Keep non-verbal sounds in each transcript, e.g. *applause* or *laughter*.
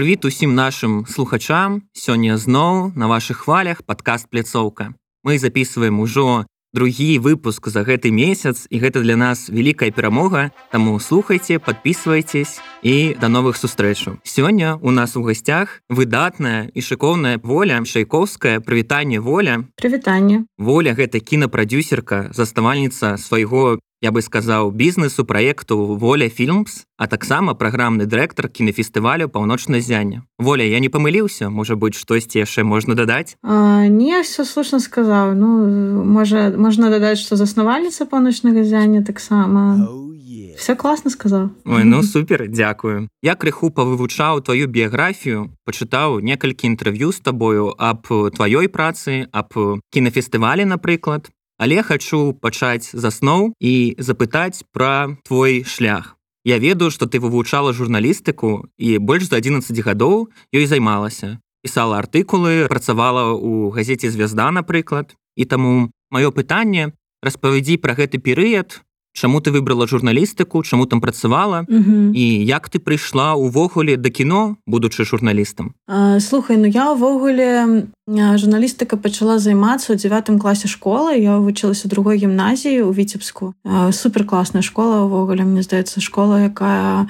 Прывіт усім нашим слухачам. Сёння зноў на ваших хвалях подкаст пляцоўка мы записываем ужо другі выпуск за гэты месяц і гэта для нас вялікая перамога. Таму слухайте подписывайтесь і до новых сустрэчаў. Сёння у нас у гасцях выдатная і шыкоўная воля шайковская. Прывітанне воля. Прывітанне. Воля гэта кінапрадюсерка заставальніца свайго я бы сказаў бізнесу праекту воля фільмс а таксама праграмны дырэктар кінафестывалю паўночна зяння воля я не памыліўся можа быть штосьці яшчэ можна дадаць? Не все слушно сказаў. Ну можа можна дадаць что заснавальніца паўночнага зяння таксама. Oh, yeah. все класна сказаў. Ой, ну супер дзякую. Я крыху павывучаў твою біяграфію пачытаў некалькі інтэрв'ю з табою аб тваёй працы аб кінафестывалі напрыклад але хачу пачаць засноў і запытаць пра твой шлях. Я ведаю, што ты вывучала журналістыку і больш за 11 гадоў ёй займалася. пісала артыкулы, працавала ў газеце звязда, напрыклад. І таму маё пытанне распавядзі пра гэты перыяд, Чаму ты выбрала журналістыку, чаму там працавала -huh. і як ты прыйшла ўвогуле да кіно, будучы журналістам? Слухай, ну я ўвогуле журналістыка пачала займацца ў девятым класе школы. Я вучылася другой гімназіі ў віцебску. суперкласная школа ўвогуле мне здаецца школа, якая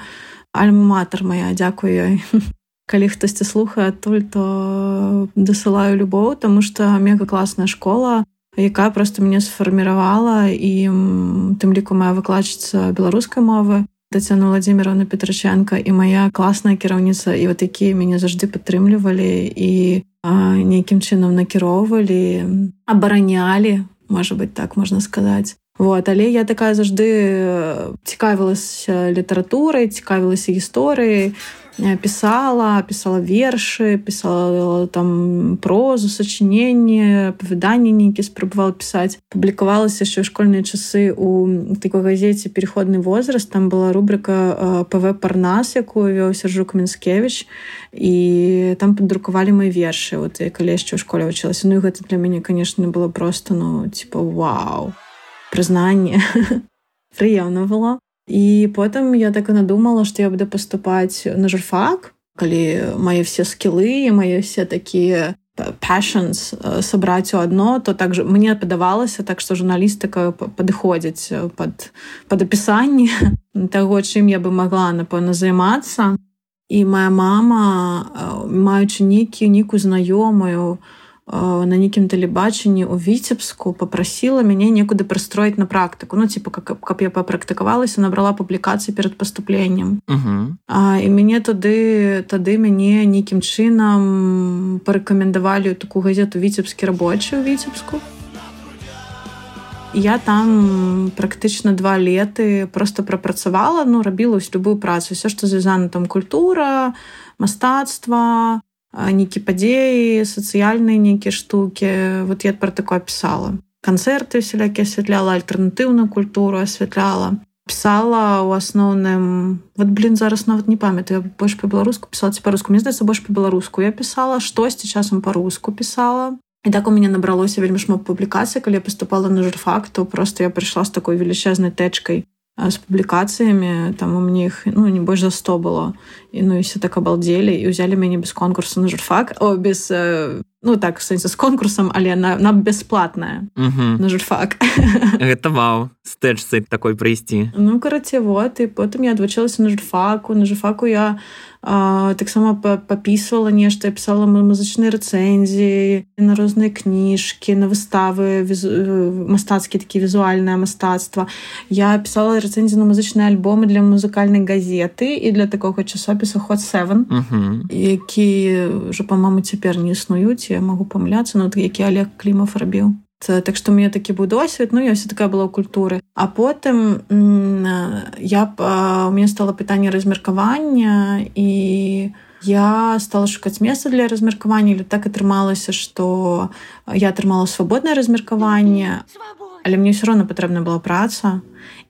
альматар моя, дзякую ёй. *laughs* Калі хтосьці слухае адтуль, то дасылаю любоў, таму што мега класная школа якая просто мяне сфарміравала і тым ліку моя выкладчыца беларускай мовы Тацяна владимировна петраченко і моя класная кіраўніца і вот якія мяне заўжды падтрымлівалі і нейкім чынам накіроўвалі абаранялі можа быть так можна сказаць Вот, але я такая заўжды цікавілася літаратурай цікавілася гісторыяй Э, писала, писала вершы, писала там прозу, сачыненне, апавяданні нейкі спрабавала пісаць. Публікавалася яшчэ ў школьныя часы у такой газеце переходны возраст. Там была рубрика ПВ Парнас, якую вёў Сержук Мінскевич і там паддрукавалі мои вершы. Вот, калі яшчэ ў школе вучылася. Ну і гэта для мяне, конечно, было просто ну типа вау, прызнанне *laughs* прыемна было. І потым я так і надумала, што я буду паступаць на журфак, калі мае все скілы і мае все такія passions сабраць у адно, то так мне падавалася так, што журналістыка падыходзіць пад, пад апісанне *laughs* таго, чым я бы магла напэўна займацца. І моя мама, маючы нейкію нейкую знаёмую, на нейкім тэлебачанні у віцебску попрасіла мяне некуды прыстроіць на практыку ну типа как каб я папрактыкавалася набрала публікацыі перад паступленнем uh -huh. а, і мяне тады тады мяне нейкім чынам парэкамендавалі такую газету віцебскі рабочы ў віцебску я там практычна два леты просто прапрацавала ну рабіла любую працу. Все што звязана там культура мастацтва нейкі падзеі сацыяльныя нейкія штукі вот я пра такое пісала канцэрты селякі асвятляла альтэрнатыўную культуру асвятляла пісала у асноўным вот блин зараз нават не памятаю больш па-беларуску пісала па-руску мне здаецца больш па-беларуску я пісала штосьці часам па-руску пісала і так у мяне набралося вельмі шмат публікацый калі я паступала на журфакту просто я прыйшла з такой велічэзнай тэчкай з публікацыямі там у мне іх ну не больш за 100 было і ну і все так абалдзелі і ўзялі мяне без конкурсу на журфак. О без э, ну так сэнсе з конкурсам але на на бясплатная на журфак. *laughs* Гэта *laughs* вау. Стэчцы такой прыйсці ну караце вот і потым я адвучылася на журфаку. На журфаку я таксама папісвала нешта я пісала музычныя рэцэнзіі на розныя кніжкі на выставы мастацкі такі візуальнае мастацтва я пісала рэцэнзію на музычныя альбомы для музыкальнай газеты і для такога часопіса ход 7 які ўжо па-маму цяпер не існуюць я магу памыляцца ну які олег клімов рабіў Це, так што мне такі быў досвед ну я все такая была ў культуры а потым я у мяне стало пытанне размеркавання і я стала шукаць месца для размеркавання или так атрымалася што я атрымала свабоднае размеркаванне але мне все роўно патрэбна была праца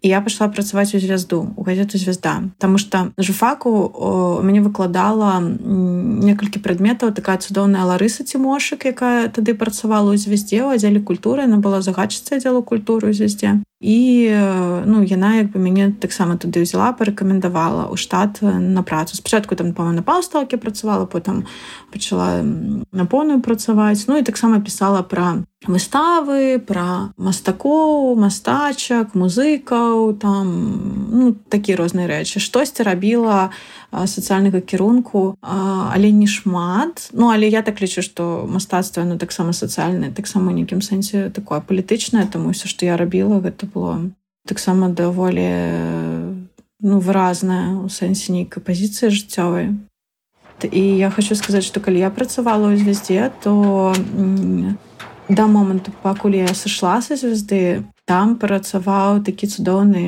і я пайшла працаваць у звязду у газету звезда Таму на жуфаку мяне выкладала некалькі прадметаў такая цудоўная ларыса цімошак якая тады працавала ў звездзе ў аддзеле культуры она была загадчыца аддзелу культуры ў звездзе і ну яна як бы мяне таксама туды взяла парэкамендавала ў штат на працу. Спачатку там па на паўсталкі працавала потым пачала на поўную працаваць. Ну і таксама пісала пра выставы пра мастакоў мастачак музыкаў там ну, такі розныя рэчы штосьці рабіла сацыяльнага кірунку але не шмат. Ну але я так лічу што мастацтва ну таксама сацыяльнае таксама нейкім сэнсе такое палітычнае таму ўсё што я рабіла гэта было таксама даволі ну выразная у сэнсе нейкай пазіцыі жыццёвай. І я хочу сказаць што калі я працавала ў звездзе то да моманту пакуль я сышла са звезды там працаваў такі цудоўны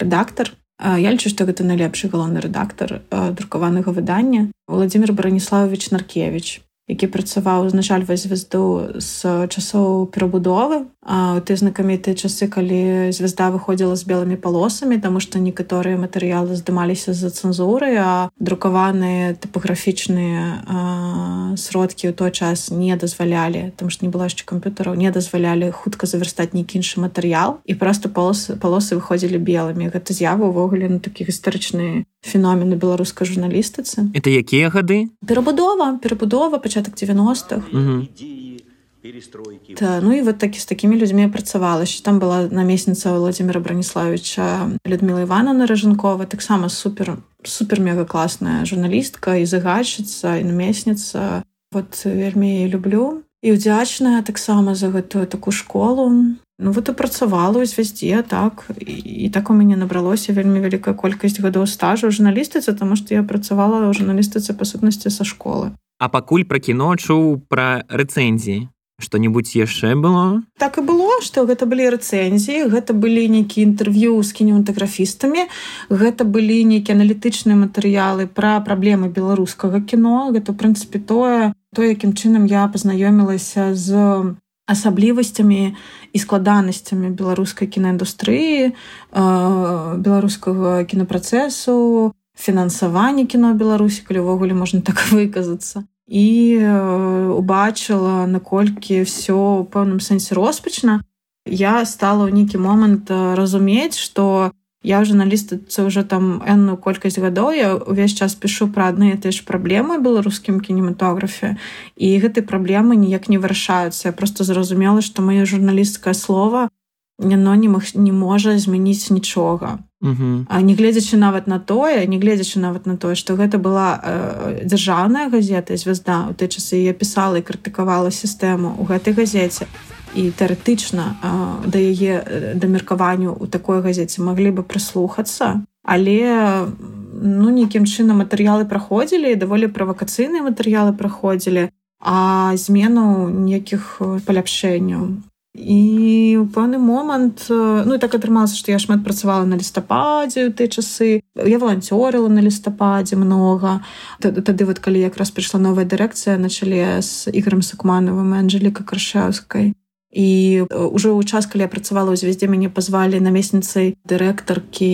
рэдактор я лічу што гэта найлепшы галоўны рэдактор друкаванага выдання. Владимир браніславович наркевич які працаваў узначальваць звезду з часоў перабудовы ты знакамітыя часы калі звезда выходзіла з белымі палосамі таму што некаторыя матэрыялы здымаліся з-за цэнзуры а друкаваныя тыпаграфічныя сродкі ў той час не дазвалялі там што не было яшчэ камп'ютараў не дазвалялі хутка завярстаць нейкі іншы матэрыял і проста палосы палосы выходзілі белымі гэта з'ява ўвогуле на такі гістарычны феномен беларускай журналістыцы. Это якія гады? Перабудова перабудова пачатак 90-х Та, ну і вот такі з такімі людзьмі працавала там была намесніца владимира браніславовича людмила ивановна ражанкова таксама супер супер мега класная журналістка і загадчыца і намесніца вот вельмі люблю. І удзячная таксама за гэтую такую школу. Ну вот і працавала ў звяздзе так. І, і так у мяне набралося вельмі вялікая колькасць гадоў стажу журналістыцы таму што я працавала ў журналістыцы па сутнасці са школы. А пакуль пра кіно чуў пра рэцэнзіі что-нибудь яшчэ было? Так і было что гэта былі рэцэнзіі гэта былі нейкія інтэрв'ю з кінематаграфістамі гэта былі нейкія аналітычныя матэрыялы пра праблемы беларускага кіно. Гэта прынцыпе тое то якім чынам я пазнаёмілася з асаблівасцямі і складанасцямі беларускай кінаіндустрыі беларускага кінапрацэсу фінансавання кіно беларусі калі ўвогуле можна так *laughs* выказацца і убачыла наколькі все ў пэўным сэнсе роспачна я стала ў нейкі момант разумець что я журналістыцы ўжо там энную колькасць гадоў я увесь час пішу пра адны ты ж праблемы беларускім кінематографе і гэтай праблемы ніяк не вырашаюцца. Я просто зразумела што маё журналісцкае слово яно не мог не можа змяніць нічога а не гледзячы нават на тое не гледзячы нават на тое што гэта была э, дзяржаўная газета звезда у той часы я пісала і крытыкавала сістэму у гэтай газеце. І тэарэтычна да яе да меркаванню у такой газеце маглі бы прыслухацца але ну нейкім чынам матэрыялы праходзілі даволі правакацыйныя матэрыялы праходзілі а змену ніякіх паляпшэнняў і у пэўны момант ну так атрымалася што я шмат працавала на лістападзе ў тыя часы. Я валанцёрыла на лістападзе многа. Тады вот калі якраз прыйшла новая дырэкцыя на чале з іграм сакманавым анжеліка крашаўскай і ўжо ў час калі я працавала ў звездзе мяне пазвалі намесніцай дырэктаркі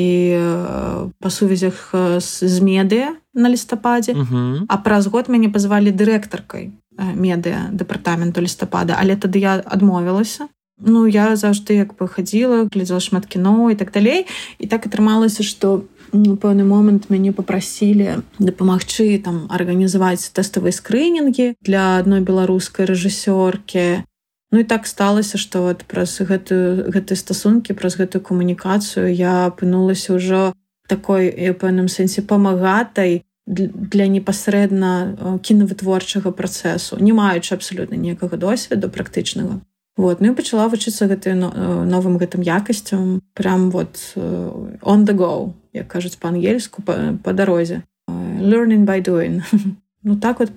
па сувязях з медыя на лістападзе. Uh -huh. а праз год мяне пазвалі дырэктаркай медыа дэпартаменту лістапада але тады я адмовілася Ну я заўжды як бы хадзіла глядзела шмат кіно і так далей і так атрымалася што пэўны момант мяне попрасілі дапамагчы там арганізаваць тэставыя скрынінгі для адной беларускай рэжысёркі Ну і так сталася, што вот праз гэтую, гэтыя стасункі, праз гэтую камунікацыю я апынулася ўжо такой пэўным сэнсе памагатай для непасрэдна кінавытворчага працэсу, не маючы абсалютна ніякага досведу практычнага. Вот, ну і пачала вучыцца гэты новым гэтым якасцям прям вот on the go, як кажуць па-ангельску па, па дарозе. Learning by doing. *laughs* Ну так вот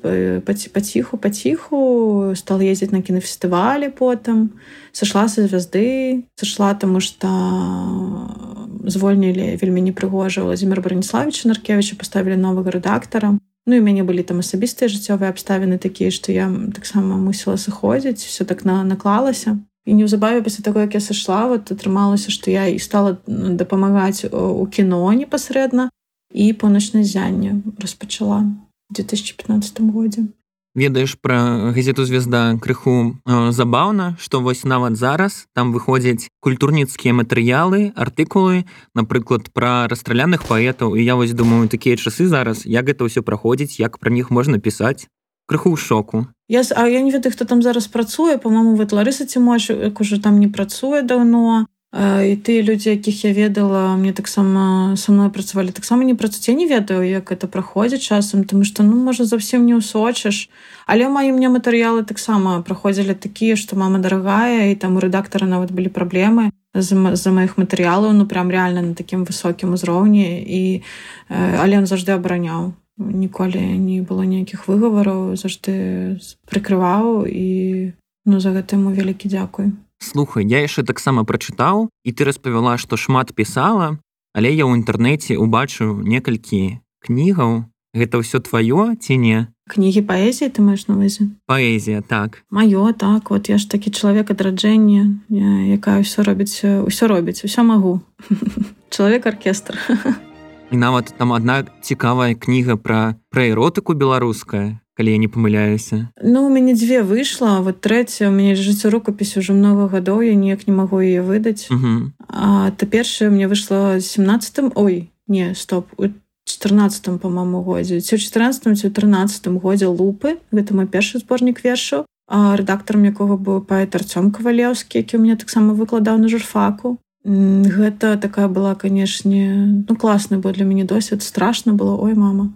паціху стал ездзіць на кінафестывалі потым сышла са звязды сышла таму што звольнілі вельмі непрыгожа владимир браніславович наркевича поставілі новага рэдактара Ну і мяне былі там асабістыя жыццёвыя абставіны такія што я таксама мусіла сыходзіць все так на наклалася і неўзабаве пасля таго як я сышла вот атрымалася што я і стала дапамагаць у кіно непасрэдна і поначнае зянне распачала 2015 годзе ведаеш пра газету звезда крыху э, забаўна што вось нават зараз там выходзяць культурніцкія матэрыялы артыкулы напрыклад пра расстраляных паэтаў. І я вось думаю такія часы зараз як гэта ўсё праходзіць як пра них можна пісаць. Крыху ў шоку. Я а я не ведаю хто там зараз працуе. По-моему вот ларыса ці можа як уже там не працуе даўно і ты людзі якіх я ведала мне таксама са мной працавалі таксама не працуце не ведаю як это праходзіць часам тому что ну можа зусім не ўсочыш але маі мне матэрыялы таксама праходзілі такія што мама дарагая і там у рэдактара нават былі праблемы з-за маіх матэрыялаў ну прям реально на такім высокім узроўні і але он заўжды абараняў ніколі не было ніякіх выгавараў заўжды прыкрываў і ну за гэта ему вялікі дзякуй слухай я яшчэ таксама прачытаў і ты распавяла што шмат пісала але я ў інтэрнэце убачыў некалькі кнігаў. Гэта ўсё тваё ці не? Кнігі паэзіі ты маеш навазе паэзія так. Маё так. Вот я ж такі чалавек адраджэння якая ўсё робіць ўсё робіць усё магу *laughs* чалавек аркестр *laughs* і нават там адна цікавая кніга пра пра эротыку беларуская калі я не памыляюся? Ну у мяне дзве выйшла вот трэця у мяне жыццё рукапіс уже много гадоў я неяк не магу яе выдаць. То першае мне выйшла 17 ой не стоп у 14 по-моему годзе. Ці 14 ці 13 годзе лупы. Гэта мой першы зборнік вершу а рэдактарам якога быў паэт арцём кавалеўскі які у меня таксама выкладаў на журфаку Гэта такая была канешне ну класны бо для мяне досвед. Страшно было ой мама.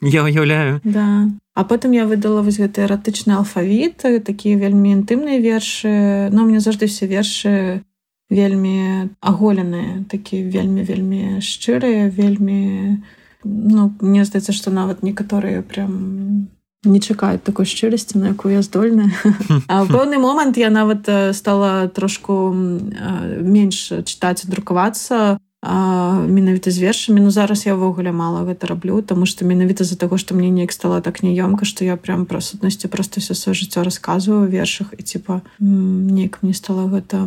Я уяўляю. Да. А потым я выдала вось гэты эратычны алфавіт такія вельмі інтымныя вершы. Но мне заўжды все вершы вельмі аголеныя такі вельмі вельмі шчырыя вельмі ну мне здаецца што нават некаторыя прям не чакаюць такой шчырасці на якую я здольная *laughs* а ў пэўны момант я нават стала трошку менш чытаць друкавацца менавіта з вершамі ну зараз я ўвогуле мала гэта раблю тому что менавіта з-за таго што мне неяк стала так няёмка што я прям пра сутнасці просто все сваё жыццё расказваю вершах і типа неяк мне стала гэта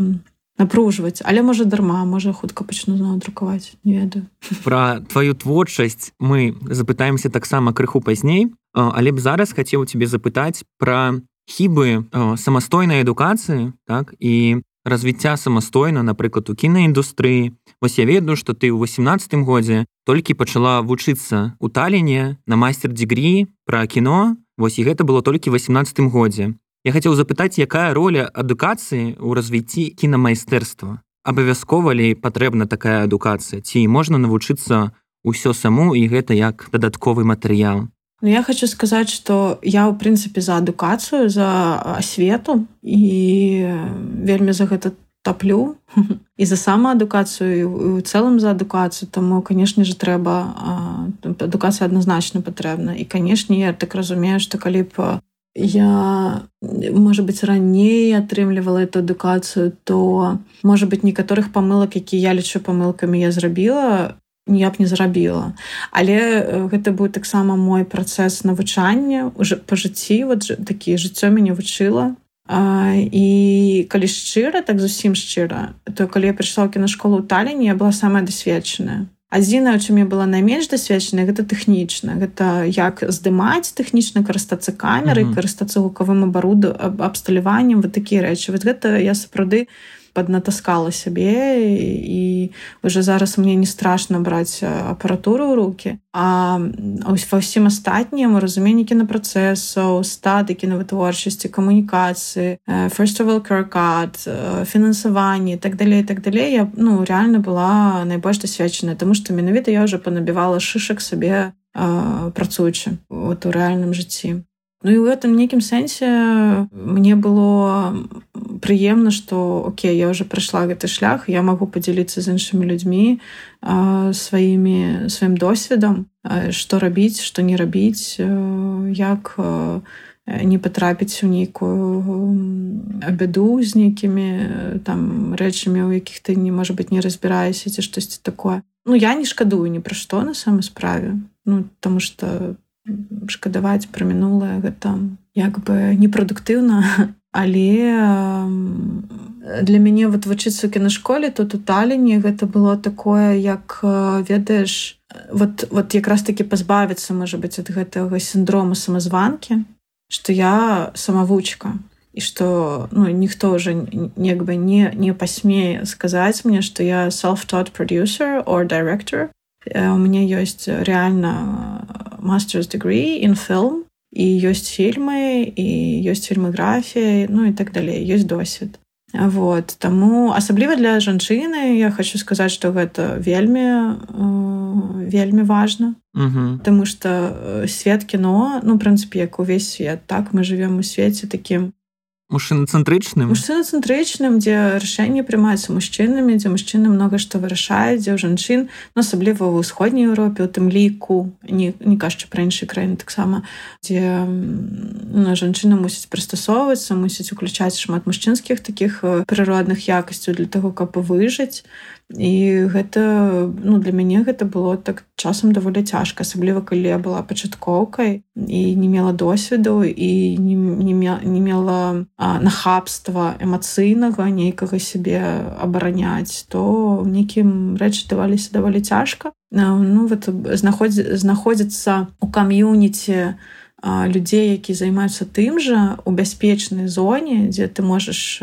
напружваць але можа дарма можа хутка пачну зноў друкаваць не ведаю. Пра тваю творчасць мы запытаемся таксама крыху пазней але б зараз хацеў тебе запытаць пра хібы самастойнай адукацыі так і развіцця самастойна напрыклад у кінаіндустрыі вось я ведаю што ты ў 18 годзе толькі пачала вучыцца у таліне на майстер-дегрі пра кіно вось і гэта было толькі 18 годзе я хацеў запытаць якая роля адукацыі ў развіцці кінамайстэрства абавязкова ли патрэбна такая адукацыя? Ці можна навучыцца ўсё саму і гэта як дадатковы матэрыял? Ну, я хочу сказаць, што я ў прынцыпе за адукацыю за асвету. І вельмі за гэта таплю і *laughs* за самаадукацыю у цэлым за адукацыю. Таму канешне же трэба адукацыя адназначна патрэбна і канешне я так разумею што калі б я можа быть раней атрымлівала эту адукацыю то можа быть некаторых памылак які я лічу памылкамі я зрабіла я б не зрабіла але гэта быў таксама мой працэс навучання уже па жыцці вот такі жыццё мяне вучыла а, і калі шчыра так зусім шчыра то калі я прыйшла ў кінашколу ў таліне я была самая дасведчаная адзінае чым я была найменш дасведчаная гэта тэхнічна гэта як здымаць тэхнічна карыстацца камеры mm -hmm. карыстацца гукавым абаруду аб абсталяваннем вот такія рэчы вот гэта я сапраўды не паднатаскала сябе і уже зараз мне не страшно браць апаратуру ў руки. А ось ва ўсім астатнім разуменні кінапрацэсаў статы кінавытворчасці камунікацыі фестивалкаркад фінансаванні так далей так далей я ну реально была найбольш дасведчаная тому что менавіта я уже панабівала шышак сабе працуючы вот у рэальным жыцці Ну і ў гэтым нейкім сэнсе мне было прыемна, што Окей, я уже прайшла гэты шлях, я магу падзяліцца з іншымі людзьмі сваімі сваім досведам, што рабіць, што не рабіць, як не патрапіць у нейкую бяду з нейкімі там рэчамі, у якіх ты не можа быць не разбіраешся ці штосьці такое. Ну я не шкадую ні пра што на самай справе, ну, таму што шкадаваць пра мінулае гэта як бы непрадуктыўна. *laughs* Але для мяне вот вучыцца у кінашколе тут у таліне гэта было такое як ведаеш вот вот якраз таки пазбавіцца можа быть ад гэтага сіндрому самазванкі что я самавучка. І что ну ніхто уже неяк бы не не пасмее сказаць мне что я self-taught producer or director. У мяне ёсць реально masters degree in film і ёсць фільмы і ёсць фільмаграфія ну і так далей ёсць досвед вот таму асабліва для жанчыны я хочу сказаць что гэта вельмі э, вельмі важно. Таму что свет кіно ну прынцыпе як увесь свет так мы живвем у свеце таким мужчынацэнтрычным мужчынацэнтрычным дзе рашэнне прымаецца мужчынамі дзе мужчыны много што вырашаюць дзе ў жанчын ну, асабліва ў усходняй Еўропе у тым ліку не, не кажучы пра іншыя краіны таксама дзе ну, жанчына мусіць прыстасоўвацца мусіць уключаць шмат мужчынскіх такіх прыродных якасцяў для того каб выжыць і гэта ну для мяне гэта было так часам даволі цяжка асабліва калі я была пачаткоўкай і не мела досведу і не, не, не мела нахабства эмацыйнага нейкага сябе абараняць то нейкім рэчы даваліся даволі цяжка. Ну вот знаходзі знаходзіцца у кам'юніці людзей які займаюцца тым жа у бяспечнай зоне дзе ты можаш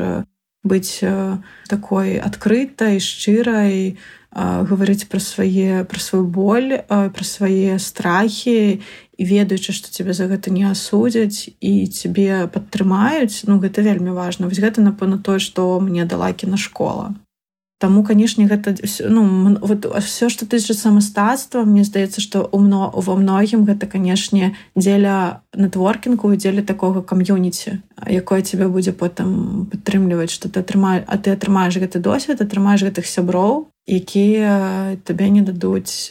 быць э, такой адкрытай шчырай гаварыць пра свае пра сваю боль пра свае страхі і ведаючы што цябе за гэта не асудзяць і цябе падтрымаюць ну гэта вельмі важна вось гэта напэўна тое што мне дала кінашкола Таму канешне гэта ну, вот, все што тычыцца мастацтва мне здаецца што умно ва многім гэта канешне дзеля нетворкінгу дзеля такога кам'юніці якое тебе будзе потым падтрымліваць што ты атрымаеш а ты атрымаеш гэты досвед атрымаеш гэтых сяброў якія табе не дадуць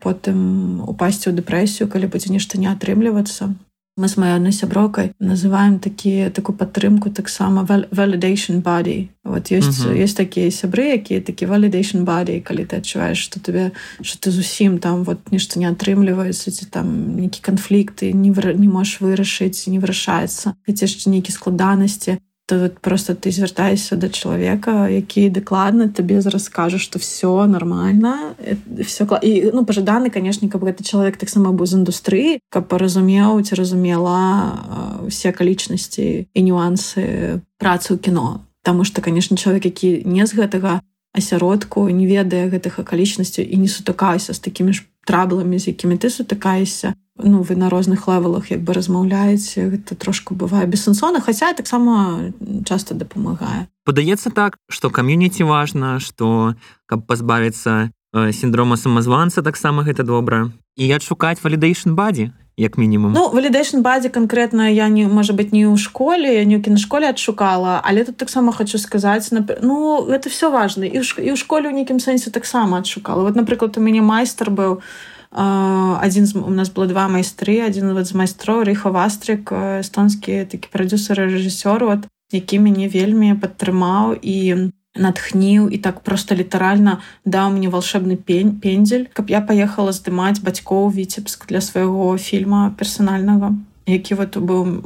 потым упасці ў дэпрэсію калі будзе нешта не атрымлівацца мы з маёй адной сяброкай называем такі такую падтрымку таксама validation body. Вот ёсць uh -huh. есть такія сябры якія такі validation body калі ты адчуваеш што тебе що ты зусім там вот нешта не атрымліваецца ці там нейкі канфлікты не не можаш вырашыць не вырашаецца. Хаця яшчэ нейкі складанасці то просто ты звяртаешься до чалавека які дакладна табе зараз скажа что все нормально все і ну пожаданы канешне каб гэты чалавек таксама быў з індустрыі каб паразумеў ці разумела усе акалічнасці і нюансы працы ў кіно Таму что канешне чалавек які не з гэтага асяродку не ведае гэтых акалічнасцяў і не сутыкаюся з такімі ж трабламі з якімі ты сутыкаешься ну вы на розных левелах як бы размаўляеце гэта трошку бывае бессэнсона хаця таксама часто дапамагае падаецца так что кам'юніці важна что каб пазбавіцца сіндрома самазванца таксама гэта добра і адшукаць валідейшн бадзе як мінімум? Ну валідейшн бадзе конкретно я не можа быть не ў школе не ў кінашколе адшукала але тут таксама хочу сказаць ну это все важно. І ў школе ў нейкім сэнсе таксама адшукала вот напрыклад у мяне майстар быў у адзін з у нас было два майстры адзін з майстроў рыха вастрык эстонскі такі прадюсер рэжысёр вот які мяне вельмі падтрымаў і натхніў і так просто літаральна даў мне волшебны пень пензель каб я паехала здымаць бацькоў віцебск для свайго фільма персанальнага які вот быў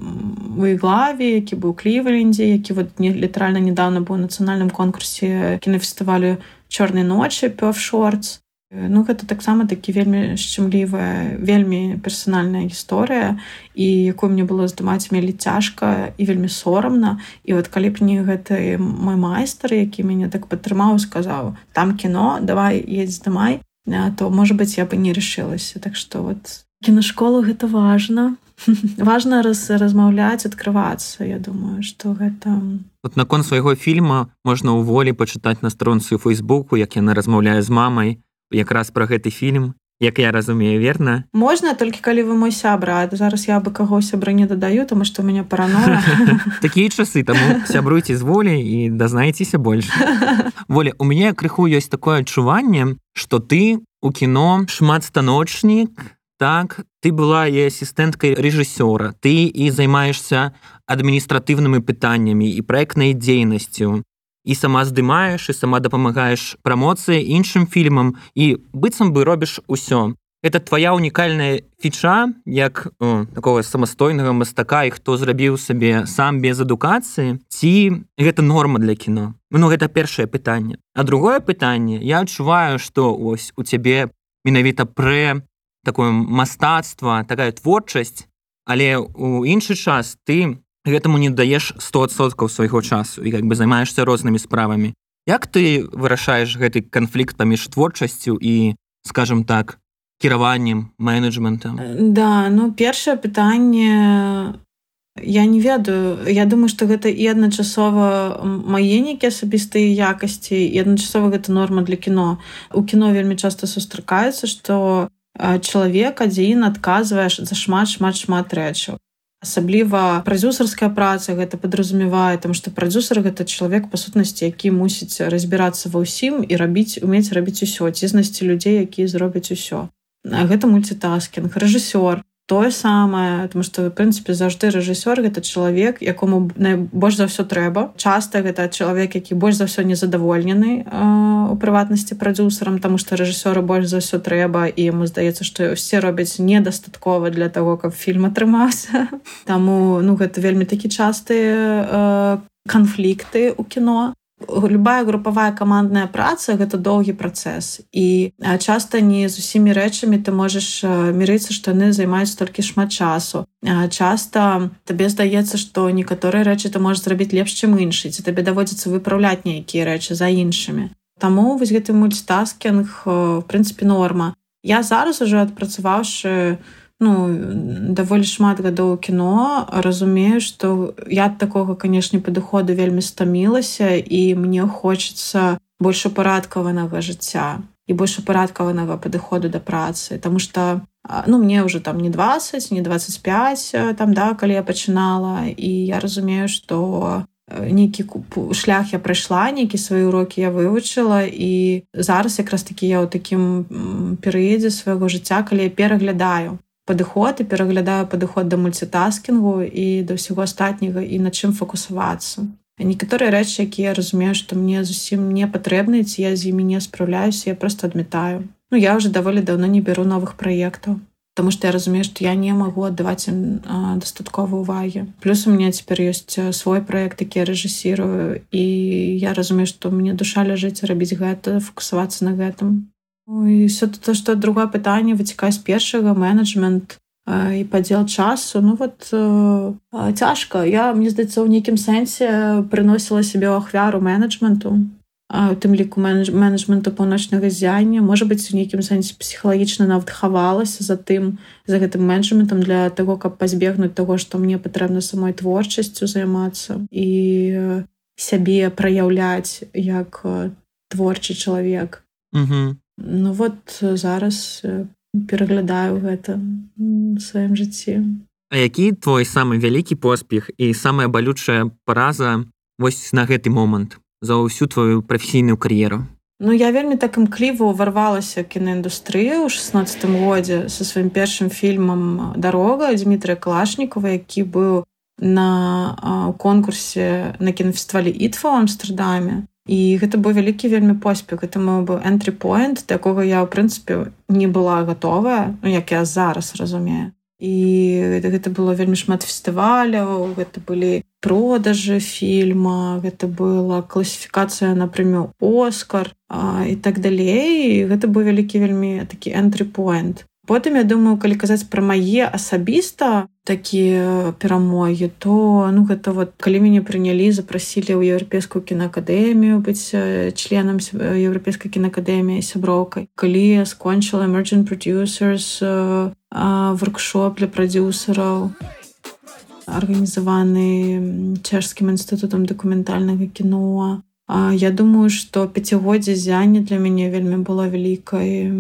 у іглаве які быў клівалендзе які вот не літаральна недавно быў нацыянальным конкурсе кінафестывалю чорнай ночы пёв шортс Ну гэта таксама такі вельмі шчымлівая вельмі персанальная гісторыя і якую мне было здымаць мелі цяжка і вельмі сорамна. І вот калі б не гэты мой майстар які мяне так падтрымаў сказаў там кіно давай едь здымай то можа быть я бы не решилася так что вот. Кінашколу гэта важно *laughs* важно раз размаўляць открывацца Я думаю что гэта вот наконт свайго фільма можна ў волі пачытаць на старонцыю фейсбуку як яна размаўляе з мамай якраз пра гэты фільм як я разумею верно можна толькі калі вы мой сябра зараз я бы каго сябра не дадаю тому что у меня парано *laughs* такія часы там сябруйце з волей і дазнайцеся больш. *laughs* Воля у мяне крыху ёсць такое адчуванне что ты у кіно шмат станочнік так? Ты была і асістэнткай рэжысёра ты і займаешься адміністратыўнымі пытаннямі і праектнай дзейнасцю і сама здымаеш і сама дапамагаеш прамоцыі іншым фільмам і быццам бы робіш усё. Это твоя унікальная фіча як о, такого самастойнага мастака і хто зрабіў сабе сам без адукацыі ці гэта норма для кіно? Ну гэта першае пытанне. А другое пытанне я адчуваю что ось у цябе менавіта прэ такое мастацтва такая творчасць але у іншы час ты гэтаму не даеш 100соткаў свайго часу і как бы займаешься рознымі справамі Як ты вырашаеш гэты канфлікт паміж творчасцю і скажем так кіраваннем менеджментам да ну першае пытанне я не ведаю. Я думаю что гэта і адначасова мае нейкія асабістыя якасці і адначасова гэта норма для кіно у кіно вельмі часта сустракаецца что чалавек адзін адказваеш за шмат шмат шмат рэчаў асабліва прадзюсарская праца гэта падразумевае там што прадзюсар гэта чалавек па сутнасці які мусіць разбірацца ва ўсім і рабіць умець рабіць усё ці знайсці людзей якія зробяць усё. Гэта мультитаскінг рэжысёр тое самае тому что в прынцыпе заўжды рэжысёр гэта чалавек якому найбольш за ўсё трэба. Часта гэта чалавек які больш за ўсё незадаволены у прыватнасці прадюсерам тому что рэжысёры больш за ўсё трэба і яму здаецца што все робяць недастаткова для того каб фільм атрымаўся. *laughs* Таму ну гэта вельмі такі частыя канфлікты у кіно любая групавая камандная праца гэта доўгі працэс і часта не з усімі рэчамі ты можаш мірыцца што яны займаюць толькі шмат часу. Часта табе здаецца што некаторыя рэчы ты можаш зрабіць лепш чым іншы ці табе даводзіцца выпраўляць нейкія рэчы за іншымі Таму вось гэты мультитаскінг в прынцыпе норма. Я зараз уже адпрацаваўшы у ну даволі шмат гадоў кіно. Разумею што я ад такога канешне падыходу вельмі стамілася і мне хочацца больш упарадкаванага жыцця і больш упарадкаванага падыходу да працы Таму што ну мне ўжо там не 20 не 25 там да калі я пачынала і я разумею што нейкі шлях я прайшла нейкі свае урокі я вывучыла і зараз якраз такі я ў такім перыядзе свайго жыцця калі я пераглядаю падыход і пераглядаю падыход да мульцітаскінгу і да ўсяго астатняга і на чым фокусавацца. Некаторыя рэчы, якія я разумею, што мне зусім не патрэбны, ці я з імі не спраўляюся, я просто адмятаю. Ну я уже даволі даўно не беру новых праектаў. Таму што я разумею, што я не магу аддаваць ім дастаткова ўвагі. Плюс у меня цяпер ёсць свой праект, які рэжысірую і я разумею, што мне душа ляжыць рабіць гэта, фокусавацца на гэтым і все то што другое пытанне выцікае з першага менеджмент і падзел часу ну вот э, цяжка я мне здаецца ў нейкім сэнсе прыносіла сябе ў ахвяру менеджменту тым ліку менеджменту паўночнага зяння можа быць у нейкім сэнсе псіхалагічна нават хавалася за тым за гэтым менеджментам для того каб пазбегнуць того што мне патрэбна самой творчасцю займацца і сябе праяўляць як творчы чалавек Ну вот зараз пераглядаю гэта сваім жыцці. А які твой самы вялікі поспех і самая балючая параза вось на гэты момант за ўсю твою прафесійную кар'еру? Ну я вельмі так імкліва ўварвалася кінаіндустрыю ў 16 годзе са сваім першым фільмам дарога Дмітрия Калашнікова, які быў на конкурсе на кінафестывалі ітфа ў Амстердаме і гэта быў вялікі вельмі поспех. Это мой быў энтры point такога я ў прынцыпе не была гатовая ну як я зараз разумею. І гэта было вельмі шмат фестываляў гэта былі продажы фільма гэта была класіфікацыя на прэмію оскар а, і так далей. І гэта быў вялікі вельмі такі энтры point потым я думаю калі казаць пра мае асабіста такія перамогі то ну гэта вот калі мяне прынялі запрасілі ў еўрапейскую кінаакадэмію быць членам еўрапейскай кінаакадэміі сяброўкай. Калі я скончыла emergent producers воркшоп для прадюсераў арганізаваны чэшскім інстытутам дакументальнага кіно. Я думаю што пяцігоддзе зяння для мяне вельмі было вялікай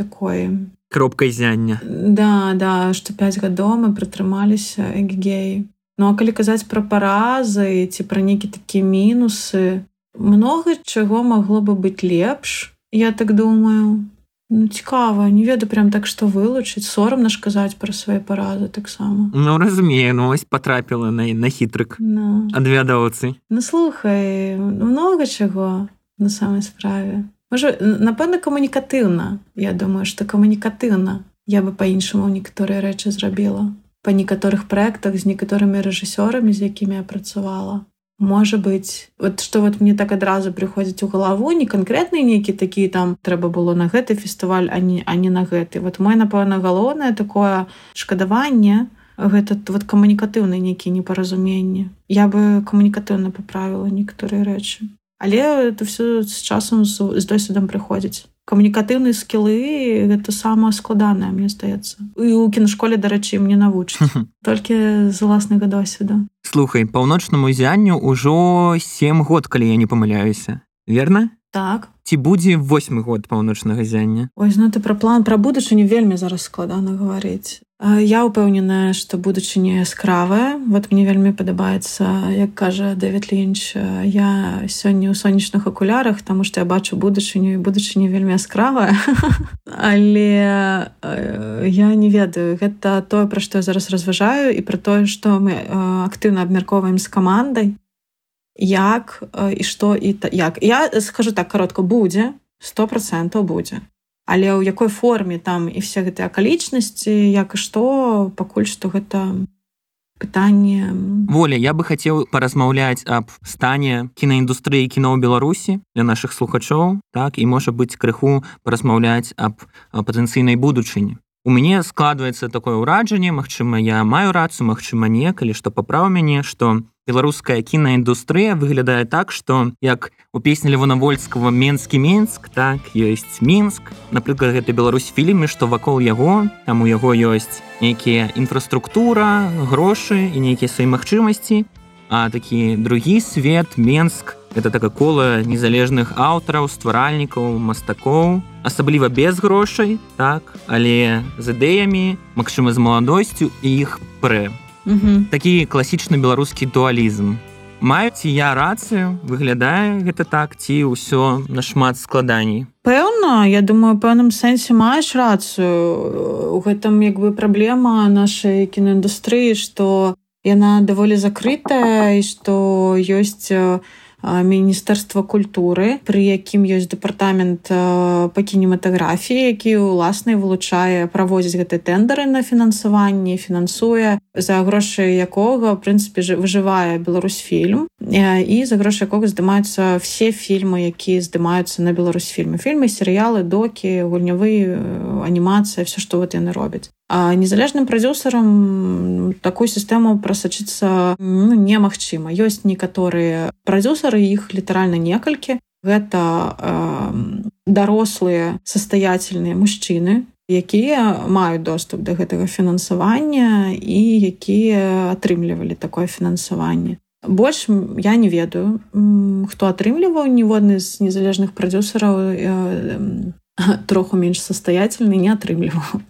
такой кропкай зяння да да што 5 гадоў мы прытрымаліся эгігей Ну а калі казаць пра паразы ці пра нейкі такія мінусы много чаго магло бы быць лепш я так думаю. Ну, цікава не ведаю прям так што вылучыць. Сорамна ж казаць пра свае паразы таксама. Ну разумею ну ось потрапіла на на хітрык ну. ад вядоўцы Ну слухай много чаго на самай справе можа напэўна камунікатыўна. Я думаю что камунікатыўна. Я бы по-іншаму некаторыя рэчы зрабіла. Па некаторых проектах з некаторымі рэжысёрамі з якімі я працавала. Можа быть вот что вот мне так адразу прыходзіць у галаву не канкрэтны нейкі такі там трэба было на гэты фестываль а не а не на гэты. Вот мой напэўна галоўнае такое шкадаванне гэта вот камунікатыўны нейкі непаразуменне я бы камунікатыўна паправіла некаторыя рэчы але это все з часам з досведам прыходзіць камунікатыўныя скілы гэта самае складанае мне здаецца і у кінашколе дарэчы мне навучыць *laughs* толькі з уласнага досведа. Слухай паўночнаму зянню ўжо сем год калі я не памыляюся верно? Так. Ці будзе восьмы год паўночнага зяння ось ну ты пра план пра будучыню вельмі зараз складана гаварыць Я ўпэўненая, што будучыня яскравая. Вот мне вельмі падабаецца, як кажа Дэвід Лінч, я сёння ў сонечных акулярах, таму што я бачу будучыню і будучыня вельмі яскравая. *laughs* Але я не ведаю, гэта тое, пра што я зараз разважаю і пра тое, што мы актыўна абмяркоўваем з камандай, як і што і як. Я скажу так каротка будзе, сто процентаў будзе але ў якой форме там і все гэтыя акалічнасці як і што пакуль што гэта пытанне воля я бы хацеў паразмаўляць аб стане кінаіндустрыі кіно ў беларусі для наших слухачоў так і можа быць крыху паразмаўляць аб патэнцыйнай будучыні у мяне складваецца такое ўраджанне Мачыма я маю рацыю Мачыма не калі што паправ мяне што беларуская кінаіндустрыя выглядае так што як у песні левонавольского менскі мінск так ёсць мінск напрыклад гэта Беларусь фільмы што вакол яго там у яго ёсць нейкія інфраструктура грошы і нейкія свае магчымасці а такі другі свет менск это так кола незалежных аўтараў стваральнікаў мастакоў асабліва без грошай так але з ідэямі магчыма з маладосцю і іх прэ такі класічны беларускі дуалізм. Маюць я рацыю выглядае гэта так ці ўсё нашмат складаней. Пэўна я думаю пэўным сэнсе маеш рацыю. У гэтым як бы праблема нашай кінаіндустрыі што яна даволі закрытая і што ёсць у міністэрства культуры пры якім ёсць дэпартамент па кінематаграфіі які ўласнай вылучае праводзіць гэты тэндары на фінансаванне фінансуе за грошы якога в прынцыпе выжывае Беларусьфільм і за грошы якога здымаюцца все фільмы якія здымаюцца на Беларусьфільме фільмы серыялы докі гульнявы анімацыя все што вот яны робяць А незалежным прадюсерам такую сістэму прасачыцца ну, немагчыма. ёсць некаторыя прадюсеры іх літаральна некалькі. Гэта э, дарослыя састаятельныя мужчыны, якія маюць доступ да гэтага фінансавання і якія атрымлівалі такое фінансаванне. Больш я не ведаю, хто атрымліваў ніводны з незалежных прадюсераў э, *laughs* троху менш састаятельны не атрымліваў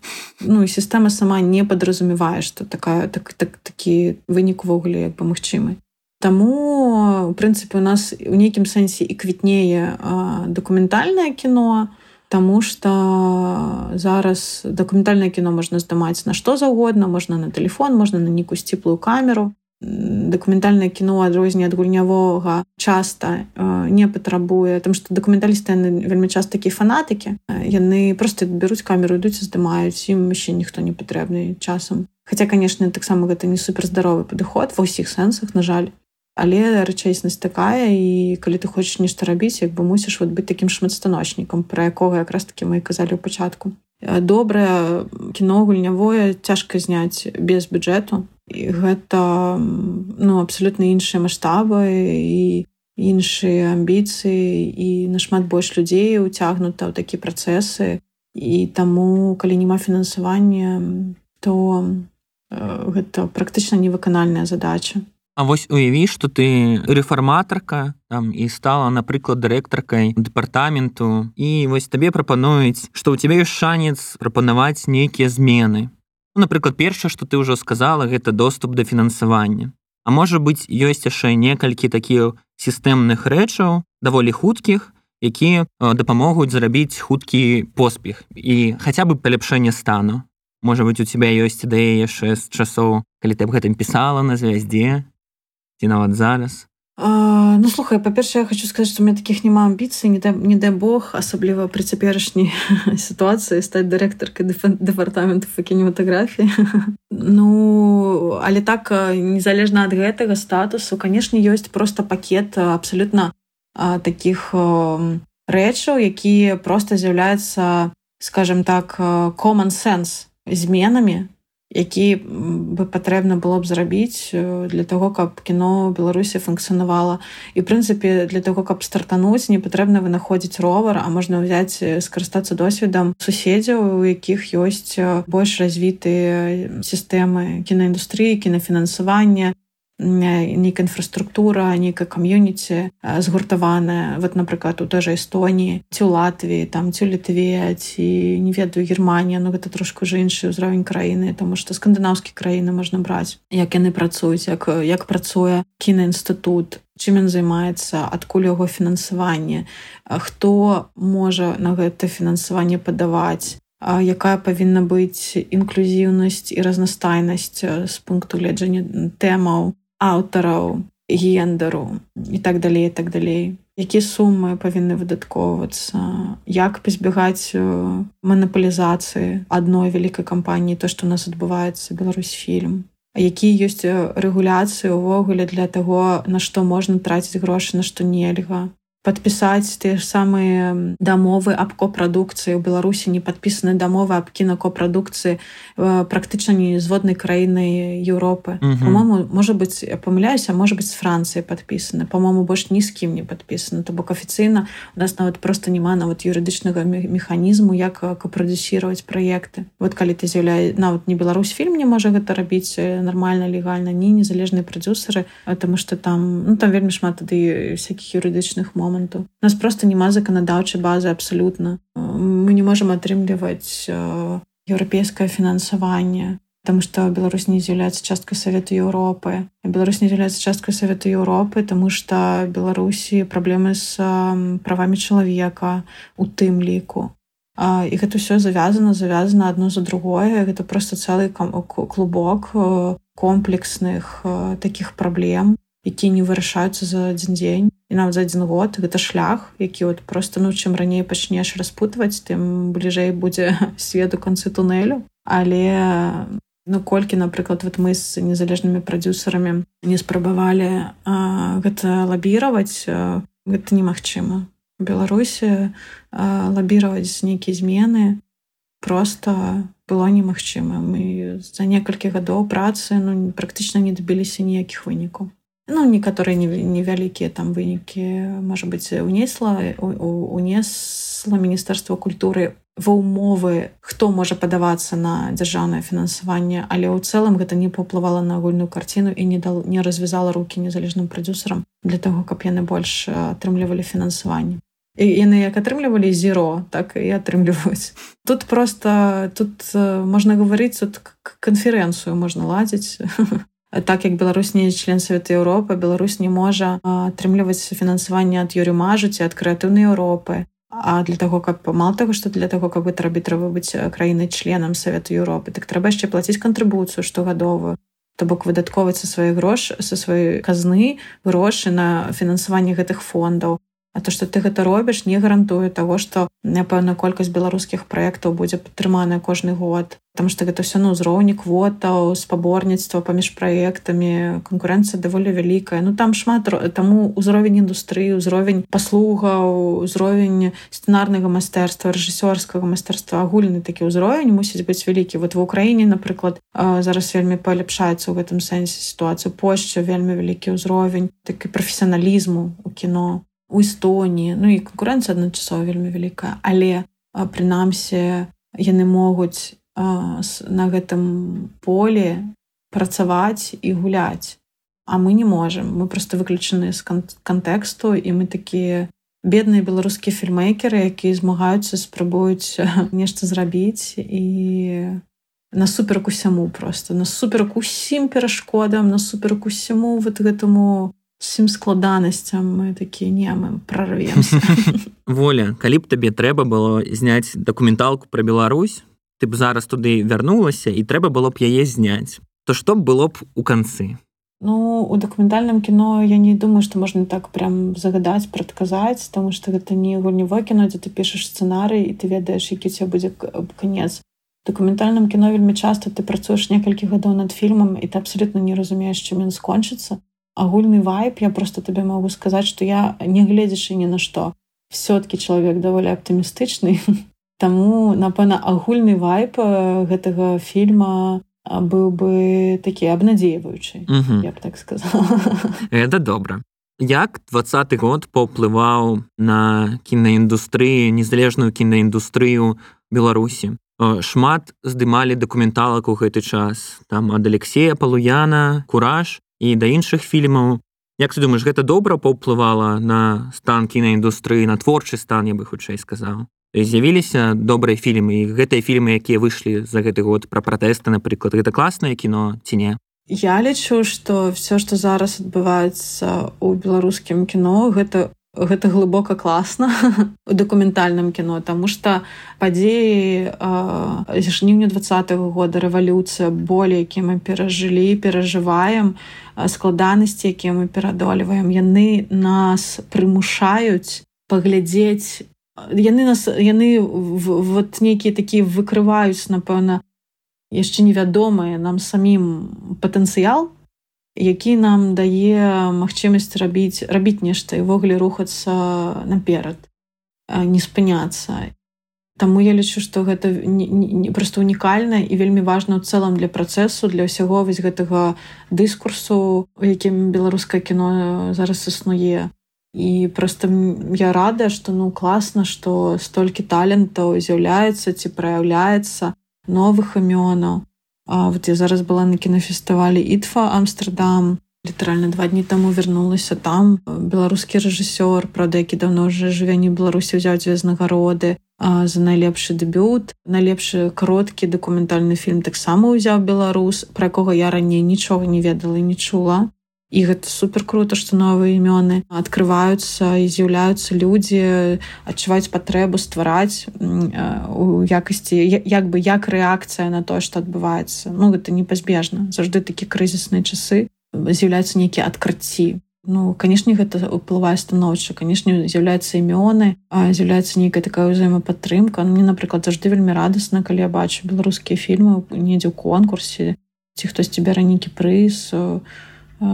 ну і сістэма сама не падразумевае што такая так, так такі вынік увогуле як бы магчымы. Таму у прынцыпе у нас у нейкім сэнсе і квітнее дакументальнае кіно Таму што зараз дакументальнае кіно можна здымаць на што заўгодна можна на телефон можна на нейкую сціплую камеру дакументальнае кіно адрозне ад гульнявога часта э, не патрабуе там што дакументалісты вельмі часто такія фанатыкі яны просто бяруць камеру ідуць здымаюць ім яшчэ ніхто не патрэбны часам Хаця канешне таксама гэта не суперздаровы падыход ва ўсіх сэнсах на жаль. Але рэчаіснасць такая і калі ты хочаш нешта рабіць як бы мусіш вот быць такім шматстаночнікам пра якога якраз таки мы казалі ў пачатку добрае кіно гульнявое цяжка зняць без бюджэту. І гэта ну абсалютна іншыя маштабы і іншыя амбіцыі і нашмат больш людзей уцягнута ў такі працэсы. І таму калі няма фінансавання то гэта практычна невыканальная задача А вось уяві што ты рэфарматарка там і стала напрыклад дырэктаркай дэпартаменту. І вось табе прапануюць што ў цябе ёсць шанец прапанаваць нейкія змены. Ну, напрыклад першае што ты ўжо сказала гэта доступ да фінансавання. А можа быць ёсць яшчэ некалькі такіх сістэмных рэчаў даволі хуткіх якія дапамогуць зарабіць хуткі поспех і хаця бы паляпшэнне стану. Можа быть у тебя ёсць ідэя яшчэ з часоў калі ты аб гэтым пісала на звяздзе ці нават зараз ну слухай па-перша я хочу сказаць что у меня таких няма амбіцый не да, не дай бог асабліва пры цяперашняй *laughs* сітуацыі стаць дырэктаркай дэпартаменту кінематаграфіі *laughs* ну але так незалежна ад гэтага статусу канешне ёсць просто пакет абсолютно таких рэчаў якія просто з'яўляюцца скажем так common sense зменамі які бы патрэбна было б зрабіць для того каб кіно беларусі функцыянавала. І прынцыпе для того каб стартануць не патрэбна вынаходзіць ровар а можна ўзяць скарыстацца досведам суседзяў у якіх ёсць больш развітыя сістэмы кінаіндустрыі кінафінансавання нейкая інфраструктура нейкая кам'юніці згуртаваная. Вот напрыклад у той жа эстоніі ці ў Латвіі там ці літве ці не ведаю Германія Ну гэта трошку ж іншы ўзровень краіны тому што скандынаўскі краіны можна браць. Як яны працуюць як як працуе кінаінстытут чым ён займаецца адкуль яго фінансаванне хто можа на гэта фінансаванне падаваць якая павінна быць інклюзіўнасць і разнастайнасць з пункту гледжання тэмаў аўтараў гендару і так далей так далей. Якія сумы павінны выдаткоўвацца? Як пазбягаць манапалізацыі адной вялікай кампаніі то што у нас адбываецца Беларусь фільм які ёсць рэгуляцыі ўвогуле для таго на што можна траціць грошы на што нельга подпісаць тыя ж самыя дамовы аб копрадукцыі ў беларусі не падпісаны дамовы аб кінакопрадукцыі практычна не зводнай краіны Еўропы по-моему можа быть памыляюся можа быть з францыі падпісаны по-моему больш ні з кім не падпісаны то бок афіцыйна у нас нават просто няма нават юрыдычнага механізму як капрадусіраваць праекты вот калі ты з'яўляе нават не Беларусь фільм не можа гэта рабіць нармальна легальна не незалежныя прадюсеры потому что там ну там вельмі шмат тады всякихх юрыдычных мов моманту нас просто няма заканадаўчай базы абсалютна мы не можемм атрымліваць еўрапейскае фінансаванне потому что Беларусь не з'яўляецца часткай савету Еўропы Беларусь не з'яўляецца часткай савету Еўропы тому что беларусі праблемы з правамі чалавека у тым ліку і гэта ўсё завязана завязана адно за другое. Гэта просто цэлы клубок комплексных таких праблем якія не вырашаюцца за адзін дзень і нават за адзін год гэта шлях які вот просто ну чым раней пачнеш распутваць тым бліжэй будзе *laughs* свету канцы туннелю але ну колькі напрыклад вот мы з незалежнымі прадюсерамі не спрабавалі гэта лабіраваць гэта немагчыма. Беларусі лабіраваць нейкія змены просто было немагчыма. Мы за некалькі гадоў працы ну практычна не дабіліся ніякіх вынікаў ну некаторыя невялікія там вынікі можа быць унесла унесла міністэрства культуры ва ўмовы хто можа падавацца на дзяржаўнае фінансаванне але ў цэлым гэта не паўплывала на агульную карціну і не дал не развязала руки незалежным прадюсерам для того каб яны больш атрымлівалі фінансаванне і яны як атрымлівалі зеро так і атрымліваюць *laughs* тут просто тут можна гаварыць тут канферэнцыю можна ладзіць *laughs* так як Беларусь не член Савета Еўропы Беларусь не можа атрымліваць фінансаванне ад юрымажу ці ад крэатыўнай Еўропы А для того каб мал таго што для того каб рабіць трэба быць краінай членам Савету Еўропы так трэба яшчэ плаціць кантрыбуцыю штогадовую. То бок выдаткоўваць са свае грош са сваёй казны грошы на фінансаванне гэтых фондаў А то што ты гэта робіш не гарантуе таго што напэўна колькасць беларускіх праектаў будзе падтрыманая кожны год. Там што гэта все на ўзроўні квотаў спаборніцтва паміж праектамі канкурэнцыя даволі вялікая. Ну там шмат таму ўзровень індустрыі ўзровень паслугаў узровень сцэнарнага майстэрства рэжысёрскага майстэрства агульны такі ўзровень мусіць быць вялікі. Вот в Украіне напрыклад зараз вельмі паляпшаецца ў гэтым сэнсе сітуацыю пошча вельмі вялікі ўзровень такі прафесіяналізму у кіно у Эстоніі Ну і канкурэнцыя адначасова вельмі вялікая. Але прынамсі яны могуць а, на гэтым поле працаваць і гуляць. А мы не можемм мы просто выключаны з кан кантэксту і мы такія бедныя беларускія фільмейкеры якія змагаюцца спрабуюць нешта зрабіць. І насуперак усяму просто насуперак усім перашкодам насуперак усяму вот гэтаму усім складанасцям мы такія не мы прорвемся *laughs* воля калі б табе трэба было зняць дакументалку про Беларусь ты б зараз туды вярнулася і трэба было б яе зняць. То што б было б у канцы? Ну у дакументальным кіно я не думаю што можна так прям загадаць прадказаць таму што гэта не гульневое кіно дзе ты пішаш сцэнарый і ты ведаеш які цябе будзе канец. Дакументальным кіно вельмі часта ты працуеш некалькі гадоў над фільмам і ты абсолютно не разумееш чым ён скончыцца агульны вайп я просто табе могу сказаць што я не гледзячы ні на што все-таки чалавек даволі аптымістычны *laughs* Таму напэўна агульны вайп гэтага фільма быў бы такі абнадзейваючы я б так сказала. *laughs* Это добра. Як двадцаты год паўплываў на кінаіндустрыі незалежную кінаіндустрыю беларусі? Шмат здымалі дакументалак у гэты час. Там ад алексея палуяна кураж і да іншых фільмаў. Як ты думаешь гэта добра паўплывала на стан кінаіндустрыі на творчы стан я бы хутчэй сказаў? З'явіліся добрыя фільмы і гэтыя фільмы якія выйшлі за гэты год пра пратэсты напрыклад гэта класнае кіно ці не? Я лічу что все что зараз адбываецца у беларускім кіно гэта гэта глыбока класна *laughs* у дакументальным кіно тому что падзеі жніўня два года рэвалюцыя болей які мы перажылі перажываем складанасці якія мы перадолеваем яны нас прымушаюць паглядзець яны нас яны вот нейкія такія выкрываюць напэўна яшчэ невядомыя нам самім патэнцыял які нам дае магчымасць рабіць рабіць нешта івогуле рухацца наперад не спыняцца. Таму я лічу што гэта не, не просто унікальна і вельмі важна ў цэлым для працэсу для ўсяго вось гэтага дыскурсу у якім беларускае кіно зараз існуе. І просто я рада что ну класна что столькі талентаў з'яўляецца ці праяўляецца новых імёнаў я зараз была на кінафестывалі ітфа амстердам. Літаральна два дні таму вярнулася там. Беларускі рэжысёр правда які давно уже жыве не беларусі ўзяў дзве знагароды за найлепшы дэбют. Найлепшы кароткі дакументальны фільм таксама ўзяў беларус пра якога я раней нічога не ведала і не чула і гэта супер круто што новыя імёны открываюцца і з'яўляюцца людзі адчуваюць патрэбу ствараць у якасці як бы як рэакцыя на тое што адбываецца ну гэта непазбежна заўжды такі крызісныя часы з'яўляюцца нейкія адкрыцці Ну канешне гэта ўплывае станоўча канешне з'яўляюцца імёны з'яўляецца нейкая такая ўзаемападтрымка ну, мне напрыклад заўжды вельмі радасна калі я бачу беларускія фільмы недзе ў конкурсе ці хтосьці бярэ нейкі прыз у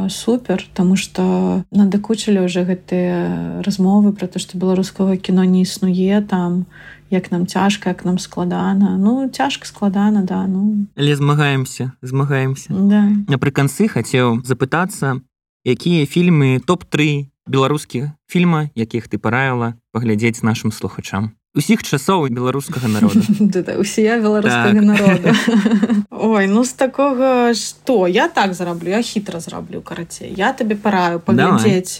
супер тому что надакучылі уже гэтыя размовы про то что беларускага кіно не існуе там як нам цяжка як нам складана. Ну цяжка складана да ну. Але змагаемся змагаемся. Да. напрыканцы хацеў запытацца якія фільмы топ-3 беларускіх фільма якіх ты параіла паглядзець нашим слухачам усіх часоў беларускага народа. *laughs* Усе беларускага народа. *laughs* Ой ну з такога што? Я так зараблю я хітра зраблю карацей. Я табе параю паглядзець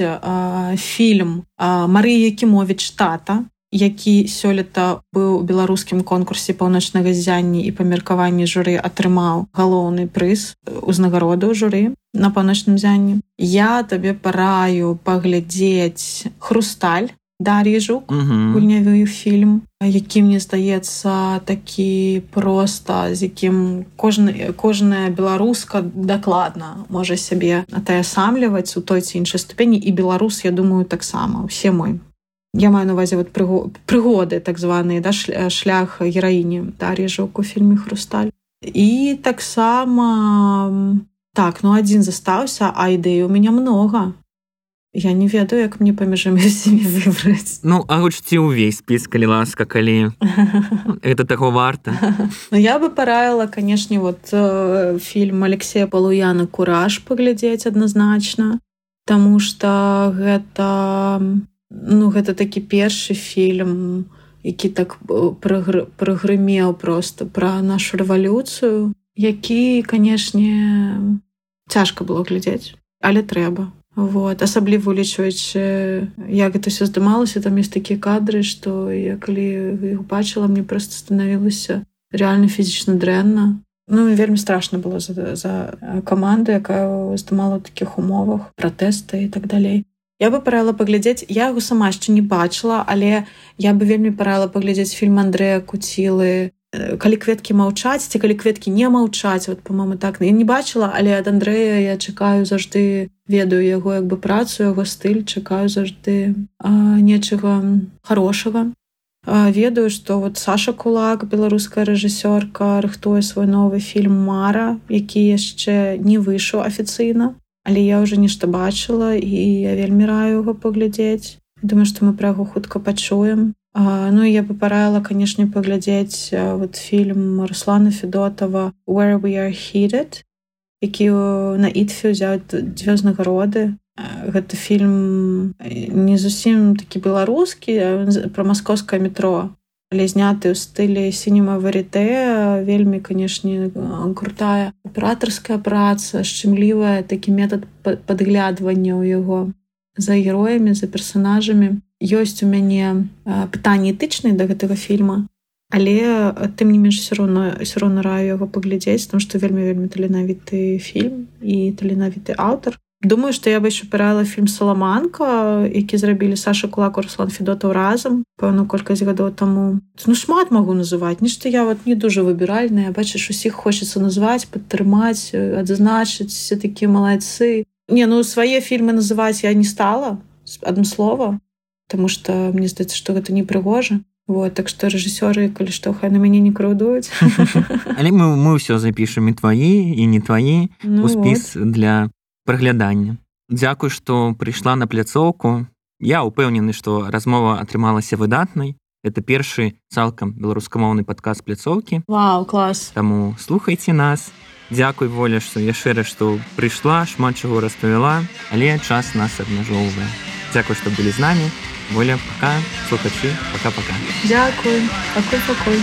фільм Марыі Якімович тата які сёлета быў у беларускім конкурсе паўночнага зянні і памеркаванні журы атрымаў галоўны прыз узнагароду журы на паўночным зянні я табе параю паглядзець хрусталь дар'ежук гульнявую фільм які мне здаецца такі проста з якім кожны кожная беларуска дакладна можа сябе атаясамліваць у той ці іншай ступені. І беларус я думаю таксама усе мой я маю навазе вот прыгоды так званыя да шлях гераіні дар'ежук у фільме хрусталь і таксама так ну адзін застаўся а ідэй у меня много Я не ведаю, як мне паміж *laughs* усімі выбраць. Ну агучці ўвесь спіс, калі ласка, калі *laughs* это таго варта. *laughs* Ну, я бы параіла, канешне, вот э, фільм Алексея Палуяна кураж паглядзець адназначна, Таму што гэта ну, гэта такі першы фільм, які так э, прагрымеў просто пра нашу рэвалюцыю, які, канешне, цяжка было глядзець, але трэба вот. Асабліва улічваючы як гэта все здымалася там есть такія кадры што я калі іх бачыла мне просто станавілася реально фізічна дрэнна ну вельмі страшно было за, за каманду якая здымала ў такіх умовах пратэсты і так далей я бы параіла паглядзець я яго сама яшчэ не бачыла але я бы вельмі параіла паглядзець фільм Андрэя куцілы калі кветкі маўчаць ці калі кветкі не маўчаць вот по-моему так. Я не бачыла але ад Андрэя я чакаю заўжды ведаю яго як бы працу яго стыль чакаю заўжды нечага хорошага ведаю что вот Саша кулак беларуская рэжысёрка рыхтуе свой новы фільм мара які яшчэ не выйшаў афіцыйна але я уже нешта бачыла і я вельмі раю яго паглядзець. Думаю что мы пра яго хутка пачуем Ну я бы параіла канешне паглядзець вот фільм Руслана Федотова where we are heated які на ітфе ўзяў дзве ўзнагароды гэта фільм не зусім такі беларускі пра маскоўскае метро. Але зняты ў стылі сінема варité вельмі канешне крутая аператарская праца шчымлівая такі метад падглядвання ў яго за героямі за персонажамі ёсць у мяне пытанні этычныя да гэтага фільма але тым не менш все роўно все роўно раю яго паглядзець там што вельмі вельмі таленавіты фільм і таленавіты аўтар. Думаю што я бы яшчэ параіла фільм саламанка які зрабілі Саша кулак Руслан федотаў разам пэўну колькасць гадоў таму. Ну шмат магу называць нешта я вот не дуже выбіральная бачыш усіх хочацца назваць падтрымаць адзначыць все такія малайцы. Не ну свае фільмы называць я не стала адным слова Таму што мне здаецца, што гэта не прыгожа. Вот, так што рэжысёры, калі што хай на мяне не крыўдуюць. *laughs* Але мы, мы ўсё запішам і тваі і не тваі ну, у спіс вот. для праглядання. Дзякуй, што прыйшла на пляцоўку. Я ўпэўнены, што размова атрымалася выдатнай. Это першы цалкам беларускамоўны падказ пляцоўкі. Вау клас. Таму слухайце нас. Дзякуй воля, што яшчэ раз што прыйшла, шмат чаго распавяла, але час нас абмяжоўвае. Дзякуй, што былі з намі. Воля, пока, слухачы, пока-пока. Дякую, пакуль, пакуль.